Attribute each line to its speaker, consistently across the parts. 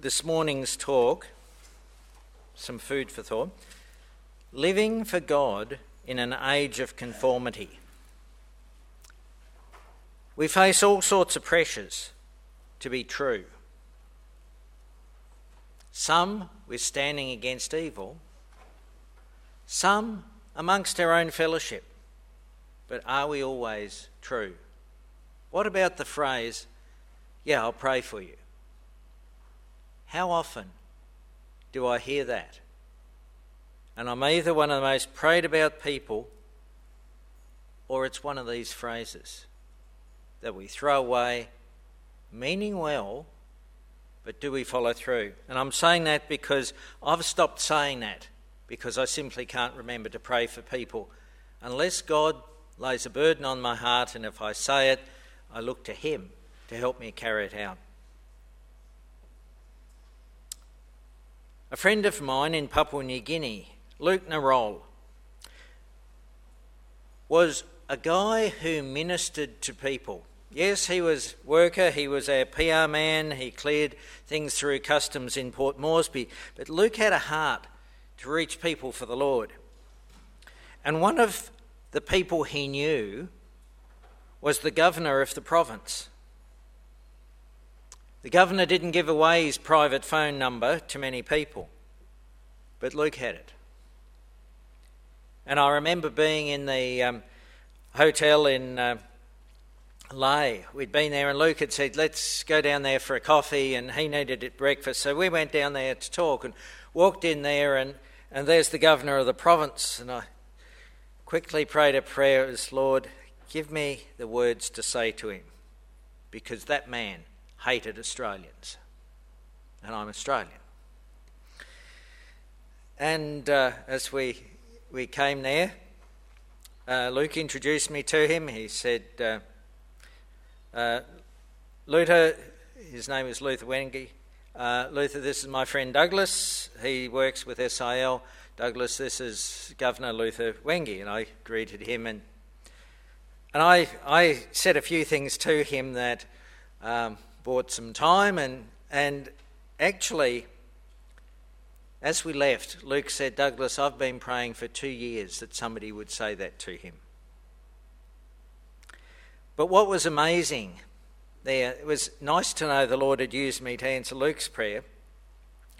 Speaker 1: this morning's talk, some food for thought, living for God in an age of conformity. We face all sorts of pressures to be true. Some we're standing against evil, some amongst our own fellowship. But are we always true? What about the phrase, yeah, I'll pray for you? How often do I hear that? And I'm either one of the most prayed about people or it's one of these phrases that we throw away, meaning well, but do we follow through? And I'm saying that because I've stopped saying that because I simply can't remember to pray for people. Unless God lays a burden on my heart, and if I say it, I look to Him to help me carry it out. A friend of mine in Papua New Guinea, Luke Narol, was a guy who ministered to people. Yes, he was worker, he was our PR man, he cleared things through customs in Port Moresby, but Luke had a heart to reach people for the Lord. And one of the people he knew was the governor of the province. The governor didn't give away his private phone number to many people, but Luke had it. And I remember being in the um, hotel in uh. We'd been there, and Luke had said, Let's go down there for a coffee, and he needed it breakfast. So we went down there to talk and walked in there, and, and there's the governor of the province. And I quickly prayed a prayer as Lord, give me the words to say to him, because that man hated Australians, and I'm Australian. And uh, as we, we came there, uh, Luke introduced me to him. He said, uh, uh Luther, his name is Luther Wenge. Uh, Luther, this is my friend Douglas. He works with SIL. Douglas, this is Governor Luther Wenge. And I greeted him and and I, I said a few things to him that um, bought some time, and, and actually, as we left, Luke said, Douglas, I've been praying for two years that somebody would say that to him. But what was amazing there, it was nice to know the Lord had used me to answer Luke's prayer.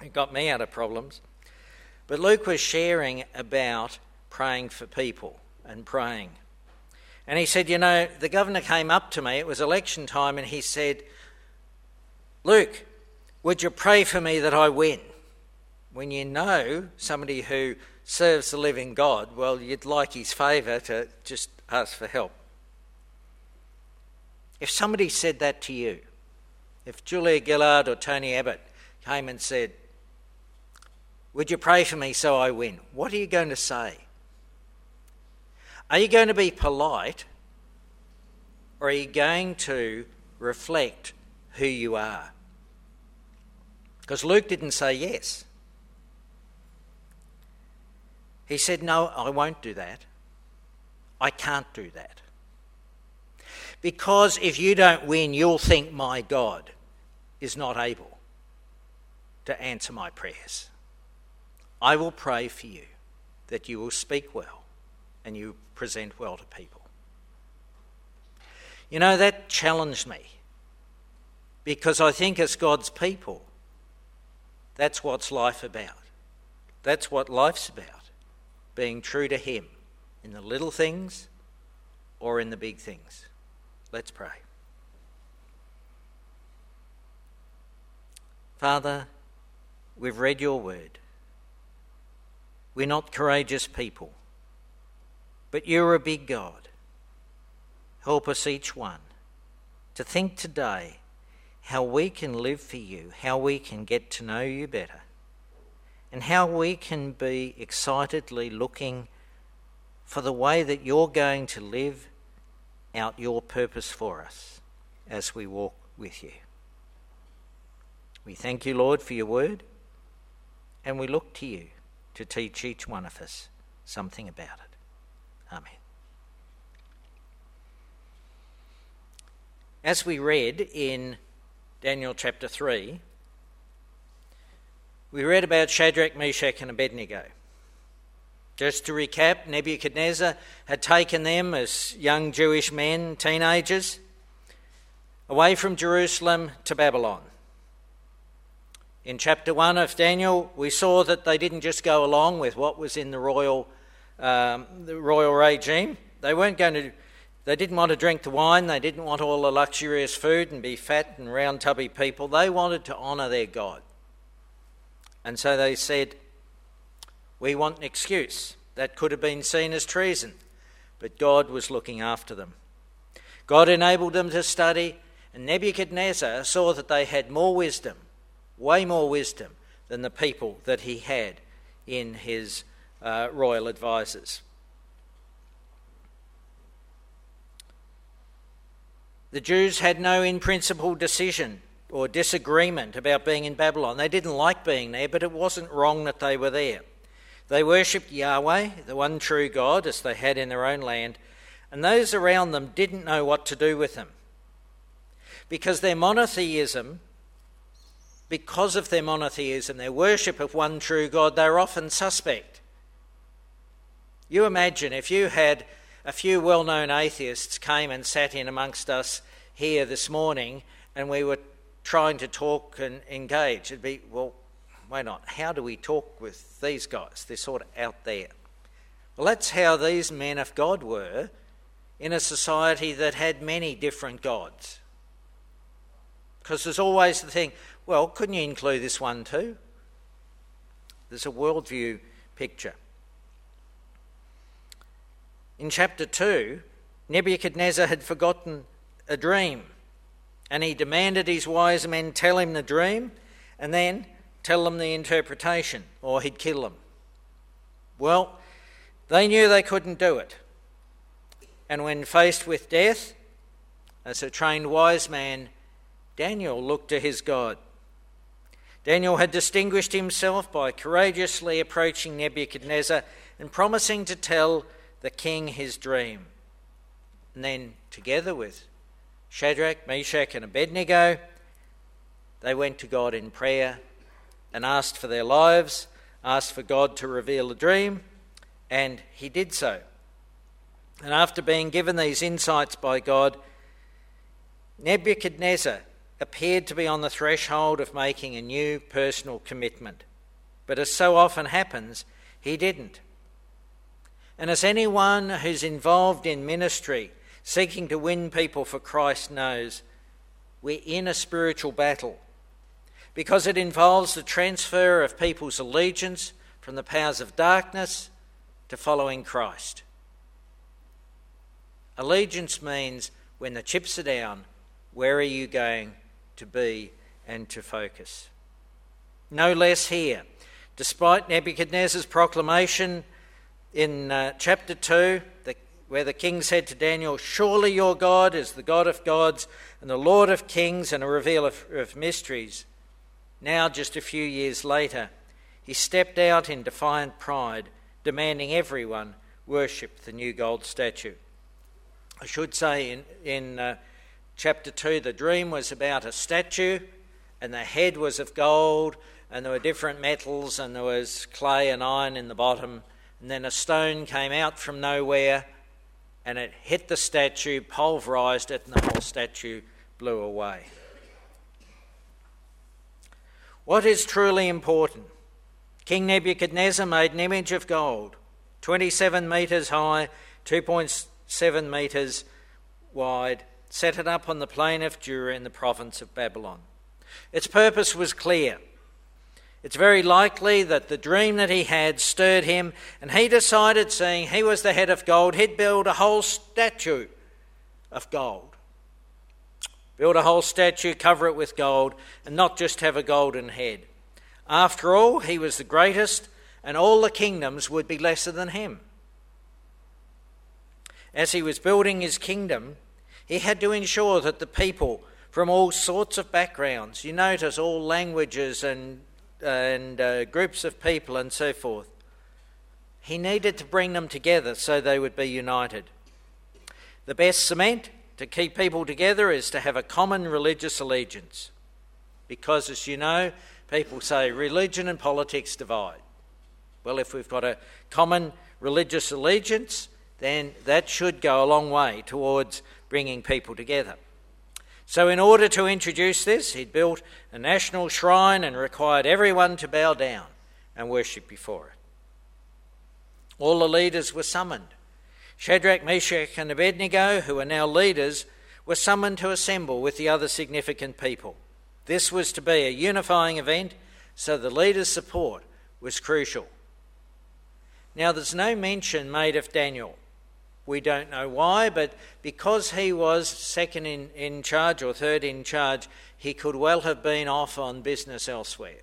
Speaker 1: It got me out of problems. But Luke was sharing about praying for people and praying. And he said, You know, the governor came up to me, it was election time, and he said, Luke, would you pray for me that I win? When you know somebody who serves the living God, well, you'd like his favour to just ask for help. If somebody said that to you, if Julia Gillard or Tony Abbott came and said, Would you pray for me so I win? What are you going to say? Are you going to be polite or are you going to reflect who you are? Because Luke didn't say yes. He said, No, I won't do that. I can't do that. Because if you don't win, you'll think my God is not able to answer my prayers. I will pray for you that you will speak well and you present well to people. You know, that challenged me because I think as God's people, that's what's life about. That's what life's about being true to Him in the little things or in the big things. Let's pray. Father, we've read your word. We're not courageous people. But you're a big God. Help us each one to think today how we can live for you, how we can get to know you better, and how we can be excitedly looking for the way that you're going to live out your purpose for us as we walk with you. We thank you, Lord, for your word, and we look to you to teach each one of us something about it. Amen. As we read in Daniel chapter 3, We read about Shadrach, Meshach, and Abednego. Just to recap, Nebuchadnezzar had taken them as young Jewish men, teenagers, away from Jerusalem to Babylon. In chapter 1 of Daniel, we saw that they didn't just go along with what was in the royal, um, the royal regime. They weren't going to, they didn't want to drink the wine, they didn't want all the luxurious food and be fat and round tubby people. They wanted to honour their God. And so they said, We want an excuse. That could have been seen as treason, but God was looking after them. God enabled them to study, and Nebuchadnezzar saw that they had more wisdom, way more wisdom, than the people that he had in his uh, royal advisers. The Jews had no in principle decision or disagreement about being in Babylon. They didn't like being there, but it wasn't wrong that they were there. They worshipped Yahweh, the one true God, as they had in their own land, and those around them didn't know what to do with them. Because their monotheism, because of their monotheism, their worship of one true God, they're often suspect. You imagine if you had a few well known atheists came and sat in amongst us here this morning and we were trying to talk and engage. It'd be, well, why not? How do we talk with these guys? They're sort of out there. Well, that's how these men of God were in a society that had many different gods. Because there's always the thing, well, couldn't you include this one too? There's a worldview picture. In chapter 2, Nebuchadnezzar had forgotten a dream and he demanded his wise men tell him the dream and then tell them the interpretation, or he'd kill them. Well, they knew they couldn't do it. And when faced with death, as a trained wise man, Daniel looked to his God. Daniel had distinguished himself by courageously approaching Nebuchadnezzar and promising to tell the king his dream. And then, together with Shadrach, Meshach, and Abednego, they went to God in prayer and asked for their lives, asked for God to reveal the dream, and he did so. And after being given these insights by God, Nebuchadnezzar appeared to be on the threshold of making a new personal commitment. But as so often happens, he didn't. And as anyone who's involved in ministry seeking to win people for Christ knows we're in a spiritual battle because it involves the transfer of people's allegiance from the powers of darkness to following Christ. Allegiance means when the chips are down, where are you going to be and to focus? No less here. Despite Nebuchadnezzar's proclamation in uh, chapter 2, the where the king said to Daniel, Surely your God is the God of gods and the Lord of kings and a revealer of, of mysteries. Now, just a few years later, he stepped out in defiant pride, demanding everyone worship the new gold statue. I should say in, in uh, chapter 2, the dream was about a statue, and the head was of gold, and there were different metals, and there was clay and iron in the bottom, and then a stone came out from nowhere and it hit the statue, pulverized it, and the whole statue blew away. What is truly important? King Nebuchadnezzar made an image of gold, 27 metres high, 2.7 metres wide, set it up on the plain of Dura in the province of Babylon. Its purpose was clear it's very likely that the dream that he had stirred him, and he decided, seeing he was the head of gold, he'd build a whole statue of gold. Build a whole statue, cover it with gold, and not just have a golden head. After all, he was the greatest, and all the kingdoms would be lesser than him. As he was building his kingdom, he had to ensure that the people from all sorts of backgrounds, you notice all languages and and uh, groups of people and so forth. He needed to bring them together so they would be united. The best cement to keep people together is to have a common religious allegiance. Because, as you know, people say religion and politics divide. Well, if we've got a common religious allegiance, then that should go a long way towards bringing people together. So, in order to introduce this, he'd built a national shrine and required everyone to bow down and worship before it. All the leaders were summoned. Shadrach, Meshach, and Abednego, who are now leaders, were summoned to assemble with the other significant people. This was to be a unifying event, so the leaders' support was crucial. Now, there's no mention made of Daniel. We don't know why, but because he was second in, in charge or third in charge, he could well have been off on business elsewhere.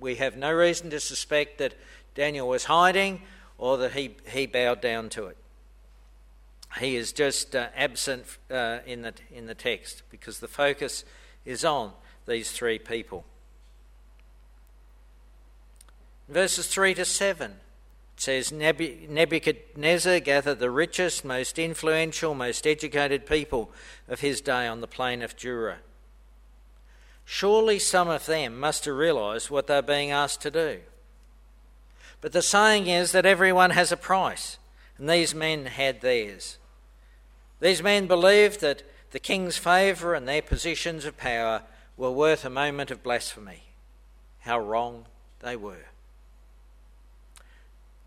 Speaker 1: We have no reason to suspect that Daniel was hiding or that he, he bowed down to it. He is just uh, absent uh, in, the, in the text because the focus is on these three people. Verses 3 to 7 it says Nebuchadnezzar gathered the richest, most influential, most educated people of his day on the plain of Dura. Surely some of them must have realised what they're being asked to do. But the saying is that everyone has a price, and these men had theirs. These men believed that the king's favour and their positions of power were worth a moment of blasphemy. How wrong they were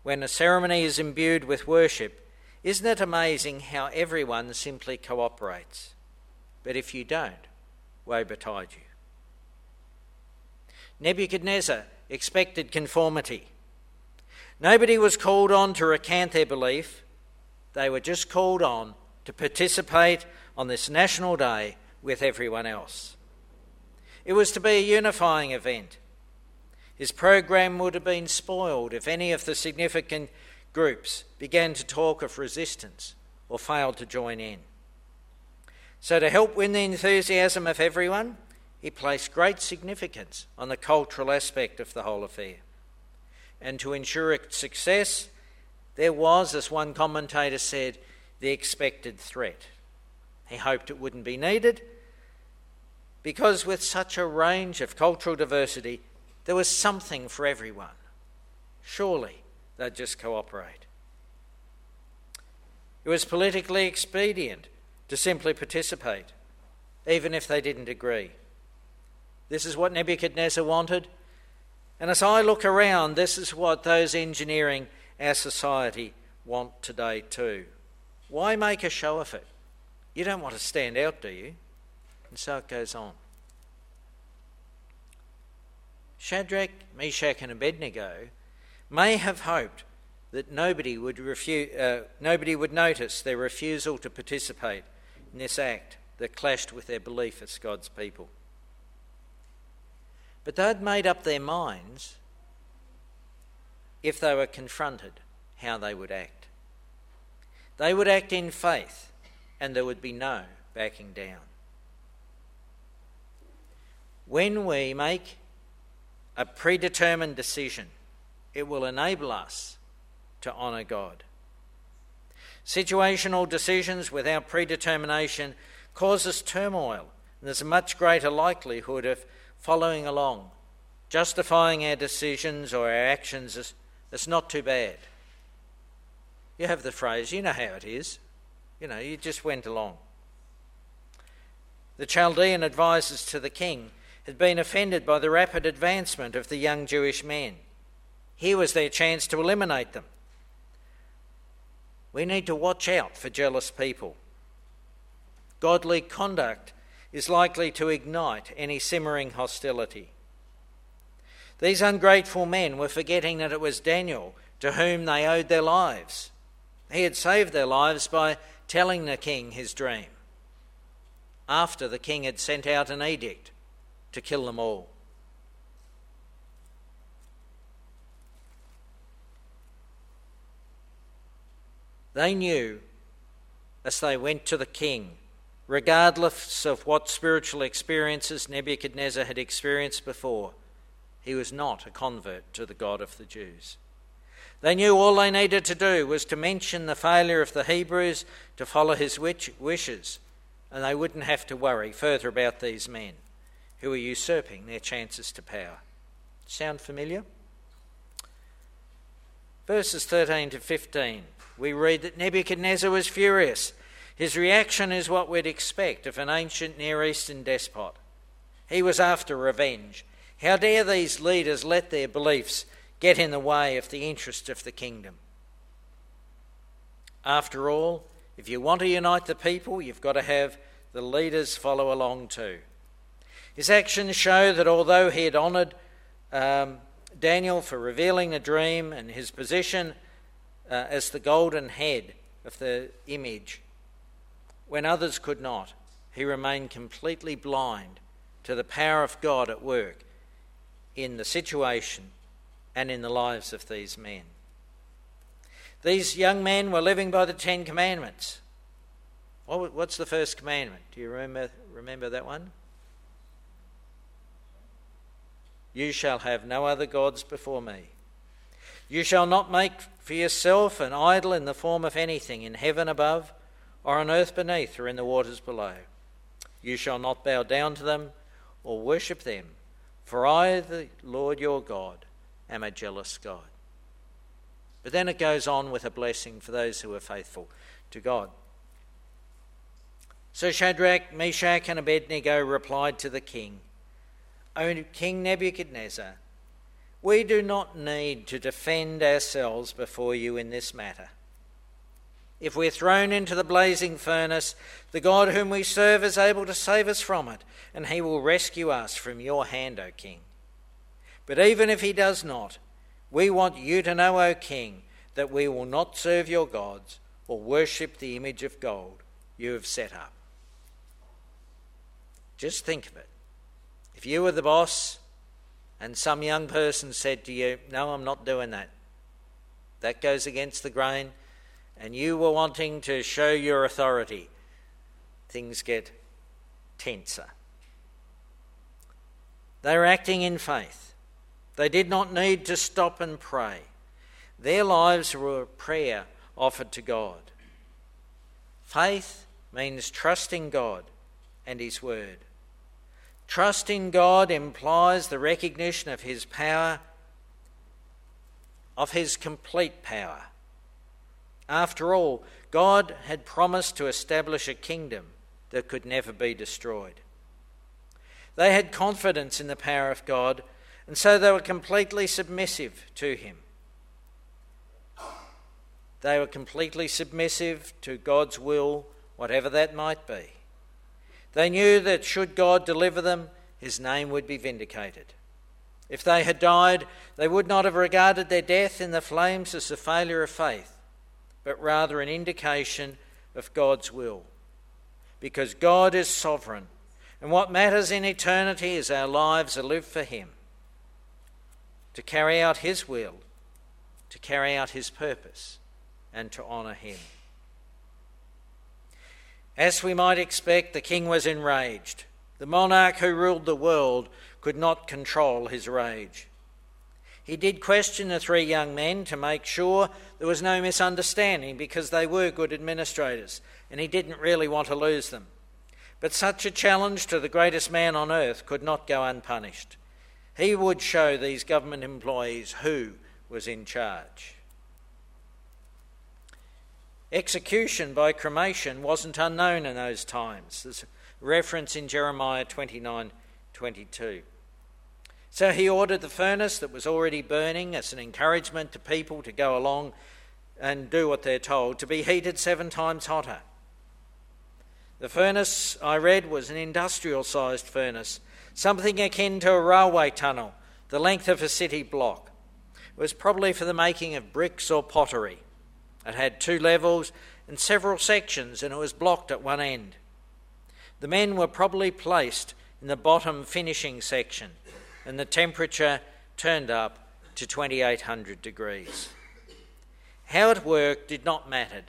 Speaker 1: when a ceremony is imbued with worship, isn't it amazing how everyone simply cooperates? But if you don't, woe betide you. Nebuchadnezzar expected conformity. Nobody was called on to recant their belief, they were just called on to participate on this national day with everyone else. It was to be a unifying event. His program would have been spoiled if any of the significant groups began to talk of resistance or failed to join in. So, to help win the enthusiasm of everyone, he placed great significance on the cultural aspect of the whole affair. And to ensure its success, there was, as one commentator said, the expected threat. He hoped it wouldn't be needed because, with such a range of cultural diversity, there was something for everyone. Surely they'd just cooperate. It was politically expedient to simply participate, even if they didn't agree. This is what Nebuchadnezzar wanted. And as I look around, this is what those engineering our society want today too. Why make a show of it? You don't want to stand out, do you? And so it goes on. Shadrach, Meshach, and Abednego may have hoped that nobody would, refu- uh, nobody would notice their refusal to participate in this act that clashed with their belief as God's people. But they'd made up their minds if they were confronted how they would act. They would act in faith, and there would be no backing down. When we make a predetermined decision. It will enable us to honour God. Situational decisions without predetermination cause us turmoil, and there's a much greater likelihood of following along, justifying our decisions or our actions as, as not too bad. You have the phrase, you know how it is. You know, you just went along. The Chaldean advises to the king had been offended by the rapid advancement of the young Jewish men. Here was their chance to eliminate them. We need to watch out for jealous people. Godly conduct is likely to ignite any simmering hostility. These ungrateful men were forgetting that it was Daniel to whom they owed their lives. He had saved their lives by telling the king his dream after the king had sent out an edict to kill them all. They knew as they went to the king, regardless of what spiritual experiences Nebuchadnezzar had experienced before, he was not a convert to the God of the Jews. They knew all they needed to do was to mention the failure of the Hebrews to follow his wishes, and they wouldn't have to worry further about these men who are usurping their chances to power. Sound familiar? Verses 13 to 15, we read that Nebuchadnezzar was furious. His reaction is what we'd expect of an ancient Near Eastern despot. He was after revenge. How dare these leaders let their beliefs get in the way of the interest of the kingdom? After all, if you want to unite the people, you've got to have the leaders follow along too. His actions show that although he had honoured um, Daniel for revealing the dream and his position uh, as the golden head of the image, when others could not, he remained completely blind to the power of God at work in the situation and in the lives of these men. These young men were living by the Ten Commandments. What's the first commandment? Do you remember, remember that one? You shall have no other gods before me. You shall not make for yourself an idol in the form of anything in heaven above, or on earth beneath, or in the waters below. You shall not bow down to them or worship them, for I, the Lord your God, am a jealous God. But then it goes on with a blessing for those who are faithful to God. So Shadrach, Meshach, and Abednego replied to the king, O King Nebuchadnezzar, we do not need to defend ourselves before you in this matter. If we're thrown into the blazing furnace, the God whom we serve is able to save us from it, and he will rescue us from your hand, O King. But even if he does not, we want you to know, O King, that we will not serve your gods or worship the image of gold you have set up. Just think of it. If you were the boss and some young person said to you, No, I'm not doing that, that goes against the grain, and you were wanting to show your authority, things get tenser. They were acting in faith. They did not need to stop and pray. Their lives were a prayer offered to God. Faith means trusting God and His Word. Trust in God implies the recognition of His power, of His complete power. After all, God had promised to establish a kingdom that could never be destroyed. They had confidence in the power of God, and so they were completely submissive to Him. They were completely submissive to God's will, whatever that might be. They knew that should God deliver them, his name would be vindicated. If they had died, they would not have regarded their death in the flames as a failure of faith, but rather an indication of God's will. Because God is sovereign, and what matters in eternity is our lives are lived for Him, to carry out His will, to carry out His purpose, and to honour Him. As we might expect, the king was enraged. The monarch who ruled the world could not control his rage. He did question the three young men to make sure there was no misunderstanding because they were good administrators and he didn't really want to lose them. But such a challenge to the greatest man on earth could not go unpunished. He would show these government employees who was in charge. Execution by cremation wasn't unknown in those times. There's a reference in Jeremiah 29 22. So he ordered the furnace that was already burning as an encouragement to people to go along and do what they're told to be heated seven times hotter. The furnace I read was an industrial sized furnace, something akin to a railway tunnel, the length of a city block. It was probably for the making of bricks or pottery. It had two levels and several sections, and it was blocked at one end. The men were probably placed in the bottom finishing section, and the temperature turned up to 2800 degrees. How it worked did not matter.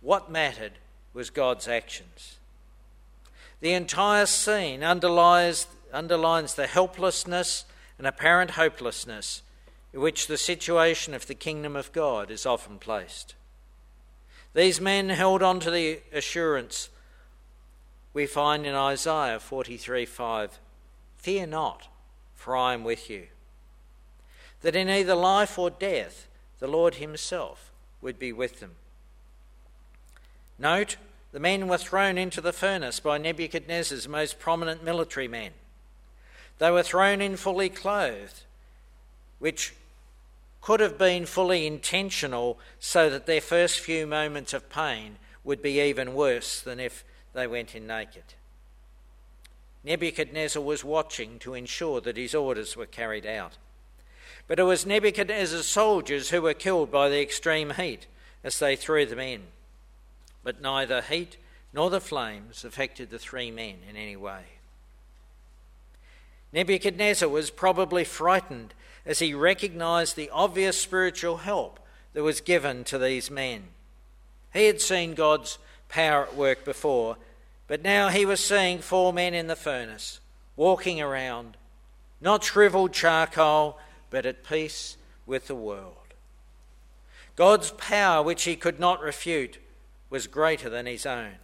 Speaker 1: What mattered was God's actions. The entire scene underlies, underlines the helplessness and apparent hopelessness in which the situation of the kingdom of God is often placed. These men held on to the assurance we find in Isaiah 43 5 Fear not, for I am with you. that in either life or death, the Lord Himself would be with them. Note, the men were thrown into the furnace by Nebuchadnezzar's most prominent military men. They were thrown in fully clothed, which could have been fully intentional so that their first few moments of pain would be even worse than if they went in naked. Nebuchadnezzar was watching to ensure that his orders were carried out. But it was Nebuchadnezzar's soldiers who were killed by the extreme heat as they threw them in. But neither heat nor the flames affected the three men in any way. Nebuchadnezzar was probably frightened as he recognized the obvious spiritual help that was given to these men. He had seen God's power at work before, but now he was seeing four men in the furnace, walking around, not shriveled charcoal, but at peace with the world. God's power, which he could not refute, was greater than his own.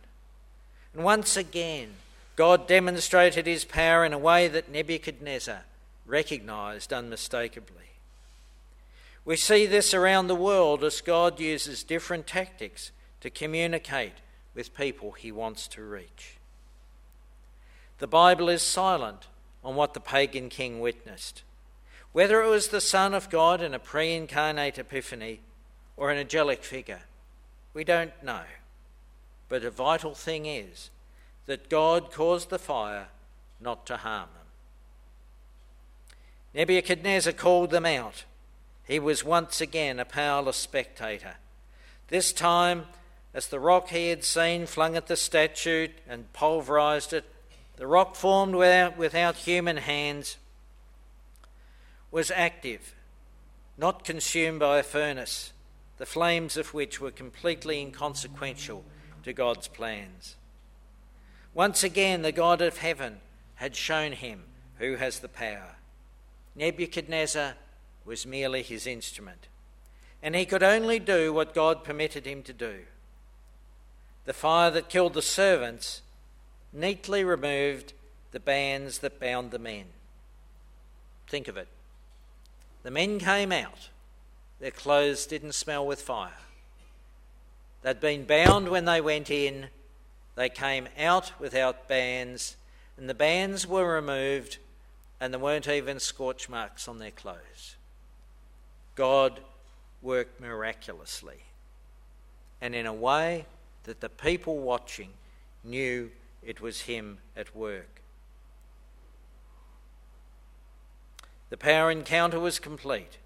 Speaker 1: And once again, God demonstrated his power in a way that Nebuchadnezzar recognized unmistakably. We see this around the world as God uses different tactics to communicate with people he wants to reach. The Bible is silent on what the pagan king witnessed. Whether it was the Son of God in a pre incarnate epiphany or an angelic figure, we don't know. But a vital thing is that God caused the fire not to harm them. Nebuchadnezzar called them out. He was once again a powerless spectator. This time, as the rock he had seen flung at the statue and pulverized it, the rock formed without, without human hands, was active, not consumed by a furnace, the flames of which were completely inconsequential to God's plans. Once again, the God of heaven had shown him who has the power. Nebuchadnezzar was merely his instrument, and he could only do what God permitted him to do. The fire that killed the servants neatly removed the bands that bound the men. Think of it. The men came out, their clothes didn't smell with fire. They'd been bound when they went in, they came out without bands, and the bands were removed, and there weren't even scorch marks on their clothes. God worked miraculously, and in a way that the people watching knew it was Him at work. The power encounter was complete.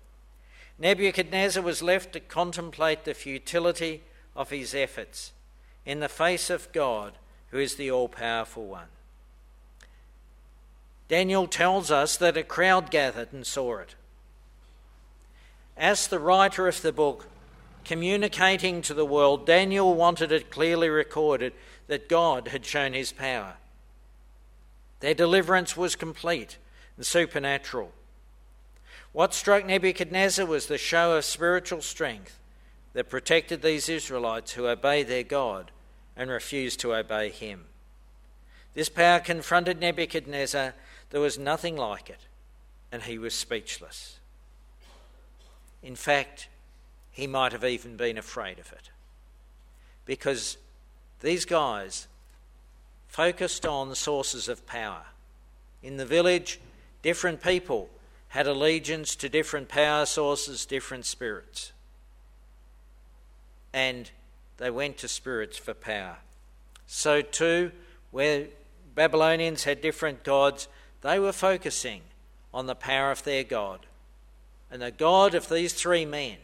Speaker 1: Nebuchadnezzar was left to contemplate the futility of his efforts in the face of God, who is the all powerful one. Daniel tells us that a crowd gathered and saw it. As the writer of the book, communicating to the world, Daniel wanted it clearly recorded that God had shown his power. Their deliverance was complete and supernatural. What struck Nebuchadnezzar was the show of spiritual strength that protected these Israelites who obeyed their God and refused to obey him. This power confronted Nebuchadnezzar. There was nothing like it, and he was speechless. In fact, he might have even been afraid of it. Because these guys focused on sources of power. In the village, different people had allegiance to different power sources, different spirits. And they went to spirits for power. So, too, where Babylonians had different gods, they were focusing on the power of their God. And the God of these three men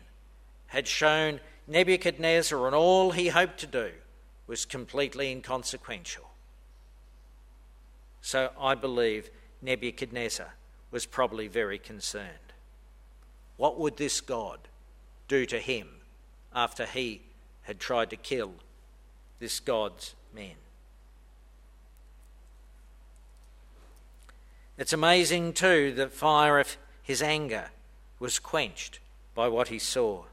Speaker 1: had shown Nebuchadnezzar and all he hoped to do was completely inconsequential. So I believe Nebuchadnezzar was probably very concerned. What would this God do to him after he had tried to kill this God's men? It's amazing, too, that fire of his anger was quenched by what he saw.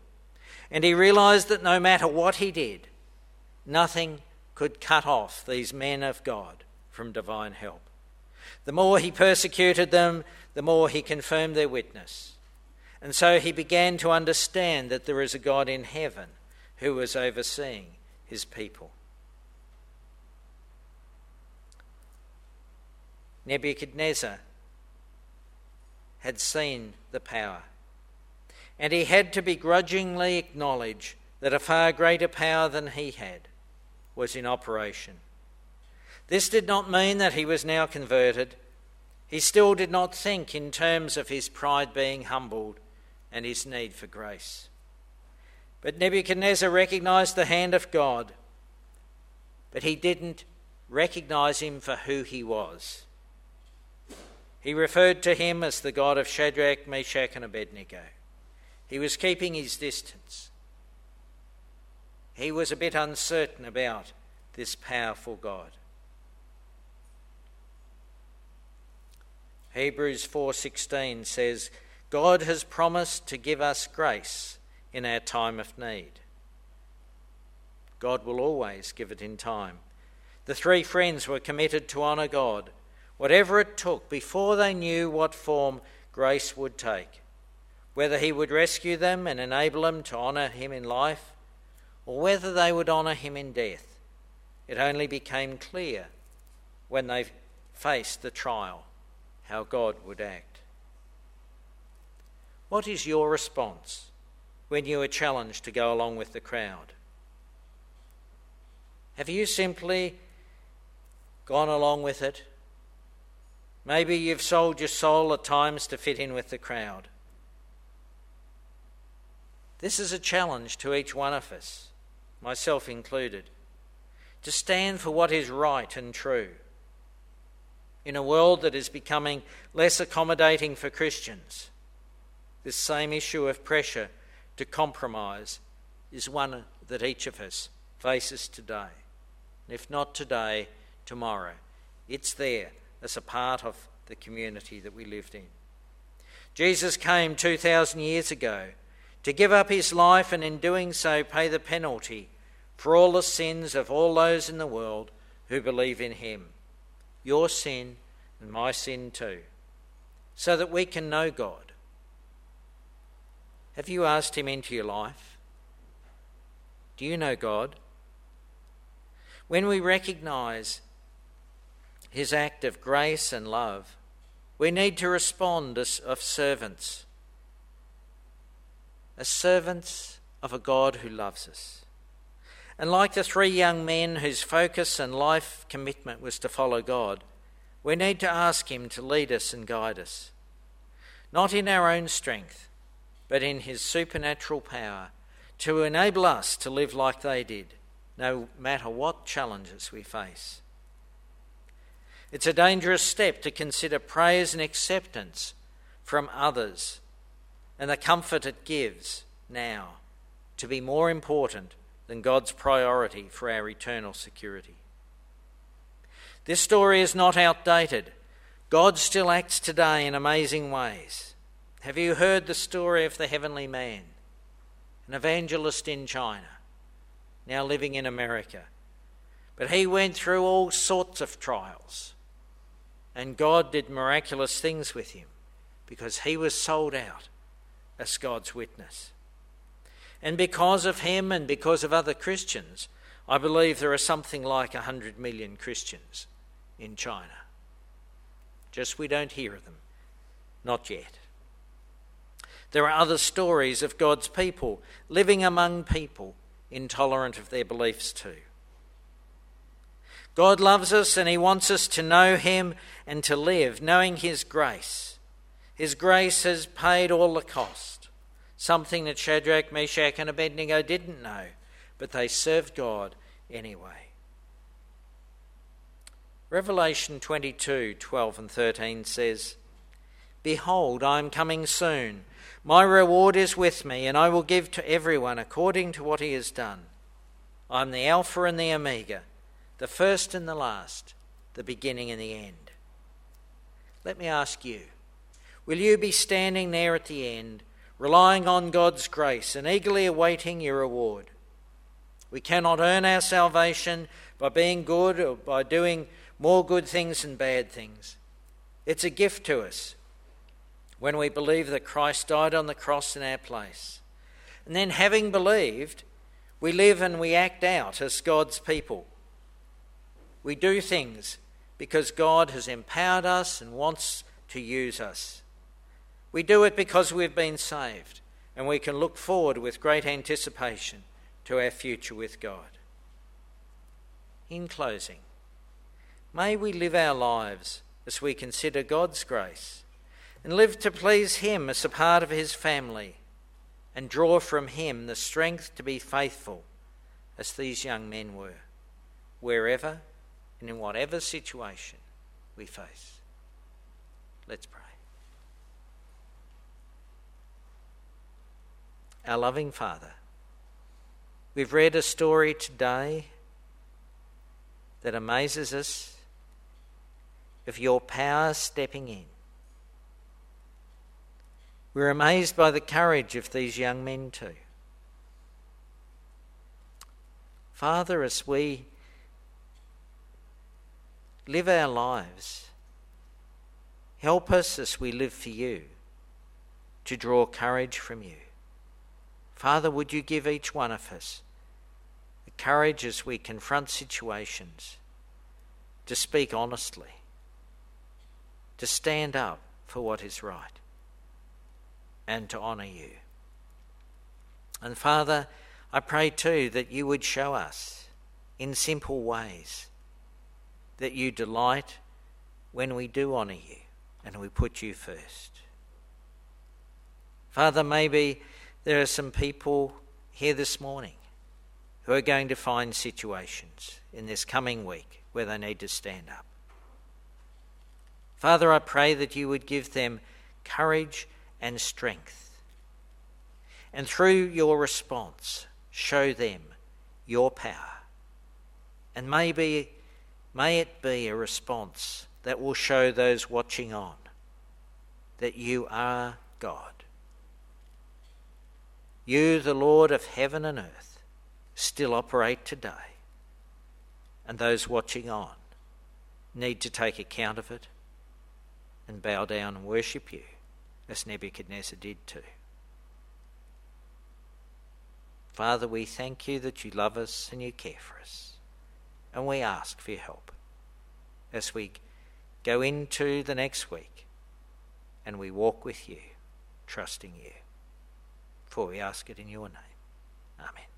Speaker 1: And he realised that no matter what he did, nothing could cut off these men of God from divine help. The more he persecuted them, the more he confirmed their witness. And so he began to understand that there is a God in heaven who was overseeing his people. Nebuchadnezzar had seen the power, and he had to begrudgingly acknowledge that a far greater power than he had was in operation. This did not mean that he was now converted. He still did not think in terms of his pride being humbled and his need for grace. But Nebuchadnezzar recognized the hand of God, but he didn't recognize him for who he was. He referred to him as the God of Shadrach, Meshach, and Abednego. He was keeping his distance. He was a bit uncertain about this powerful God. Hebrews 4:16 says, "God has promised to give us grace in our time of need. God will always give it in time." The three friends were committed to honour God whatever it took, before they knew what form grace would take. Whether he would rescue them and enable them to honour him in life, or whether they would honour him in death, it only became clear when they faced the trial how God would act. What is your response when you are challenged to go along with the crowd? Have you simply gone along with it Maybe you've sold your soul at times to fit in with the crowd. This is a challenge to each one of us, myself included, to stand for what is right and true. In a world that is becoming less accommodating for Christians, this same issue of pressure to compromise is one that each of us faces today. If not today, tomorrow. It's there as a part of the community that we lived in. Jesus came 2,000 years ago to give up his life and in doing so pay the penalty for all the sins of all those in the world who believe in him. Your sin and my sin too, so that we can know God. Have you asked him into your life? Do you know God? When we recognize his act of grace and love, we need to respond as of servants, as servants of a God who loves us. And like the three young men whose focus and life commitment was to follow God, we need to ask Him to lead us and guide us, not in our own strength, but in His supernatural power to enable us to live like they did, no matter what challenges we face. It's a dangerous step to consider praise and acceptance from others and the comfort it gives now to be more important than God's priority for our eternal security. This story is not outdated. God still acts today in amazing ways. Have you heard the story of the heavenly man, an evangelist in China, now living in America? But he went through all sorts of trials and God did miraculous things with him because he was sold out as God's witness. And because of him and because of other Christians, I believe there are something like 100 million Christians in China. Just we don't hear of them. Not yet. There are other stories of God's people living among people intolerant of their beliefs too. God loves us and He wants us to know Him and to live, knowing His grace. His grace has paid all the cost, something that Shadrach, Meshach, and Abednego didn't know, but they served God anyway. Revelation 22 12 and 13 says, Behold, I am coming soon. My reward is with me, and I will give to everyone according to what he has done. I am the Alpha and the Omega the first and the last, the beginning and the end. Let me ask you will you be standing there at the end, relying on God's grace and eagerly awaiting your reward? We cannot earn our salvation by being good or by doing more good things than bad things. It's a gift to us. when we believe that Christ died on the cross in our place. And then, having believed, we live and we act out as God's people. We do things because God has empowered us and wants to use us. We do it because we've been saved and we can look forward with great anticipation to our future with God. In closing, may we live our lives as we consider God's grace and live to please Him as a part of His family and draw from Him the strength to be faithful as these young men were, wherever and in whatever situation we face. Let's pray. Our loving Father, we've read a story today that amazes us of your power stepping in. We're amazed by the courage of these young men, too. Father, as we live our lives, help us as we live for you to draw courage from you. Father, would you give each one of us the courage as we confront situations to speak honestly, to stand up for what is right, and to honour you. And Father, I pray too that you would show us in simple ways that you delight when we do honour you and we put you first. Father, maybe there are some people here this morning who are going to find situations in this coming week where they need to stand up. Father, I pray that you would give them courage and strength. And through your response, show them your power. And maybe, may it be a response that will show those watching on that you are God. You, the Lord of heaven and earth, still operate today. And those watching on need to take account of it and bow down and worship you, as Nebuchadnezzar did too. Father, we thank you that you love us and you care for us. And we ask for your help as we go into the next week and we walk with you, trusting you. For we ask it in your name. Amen.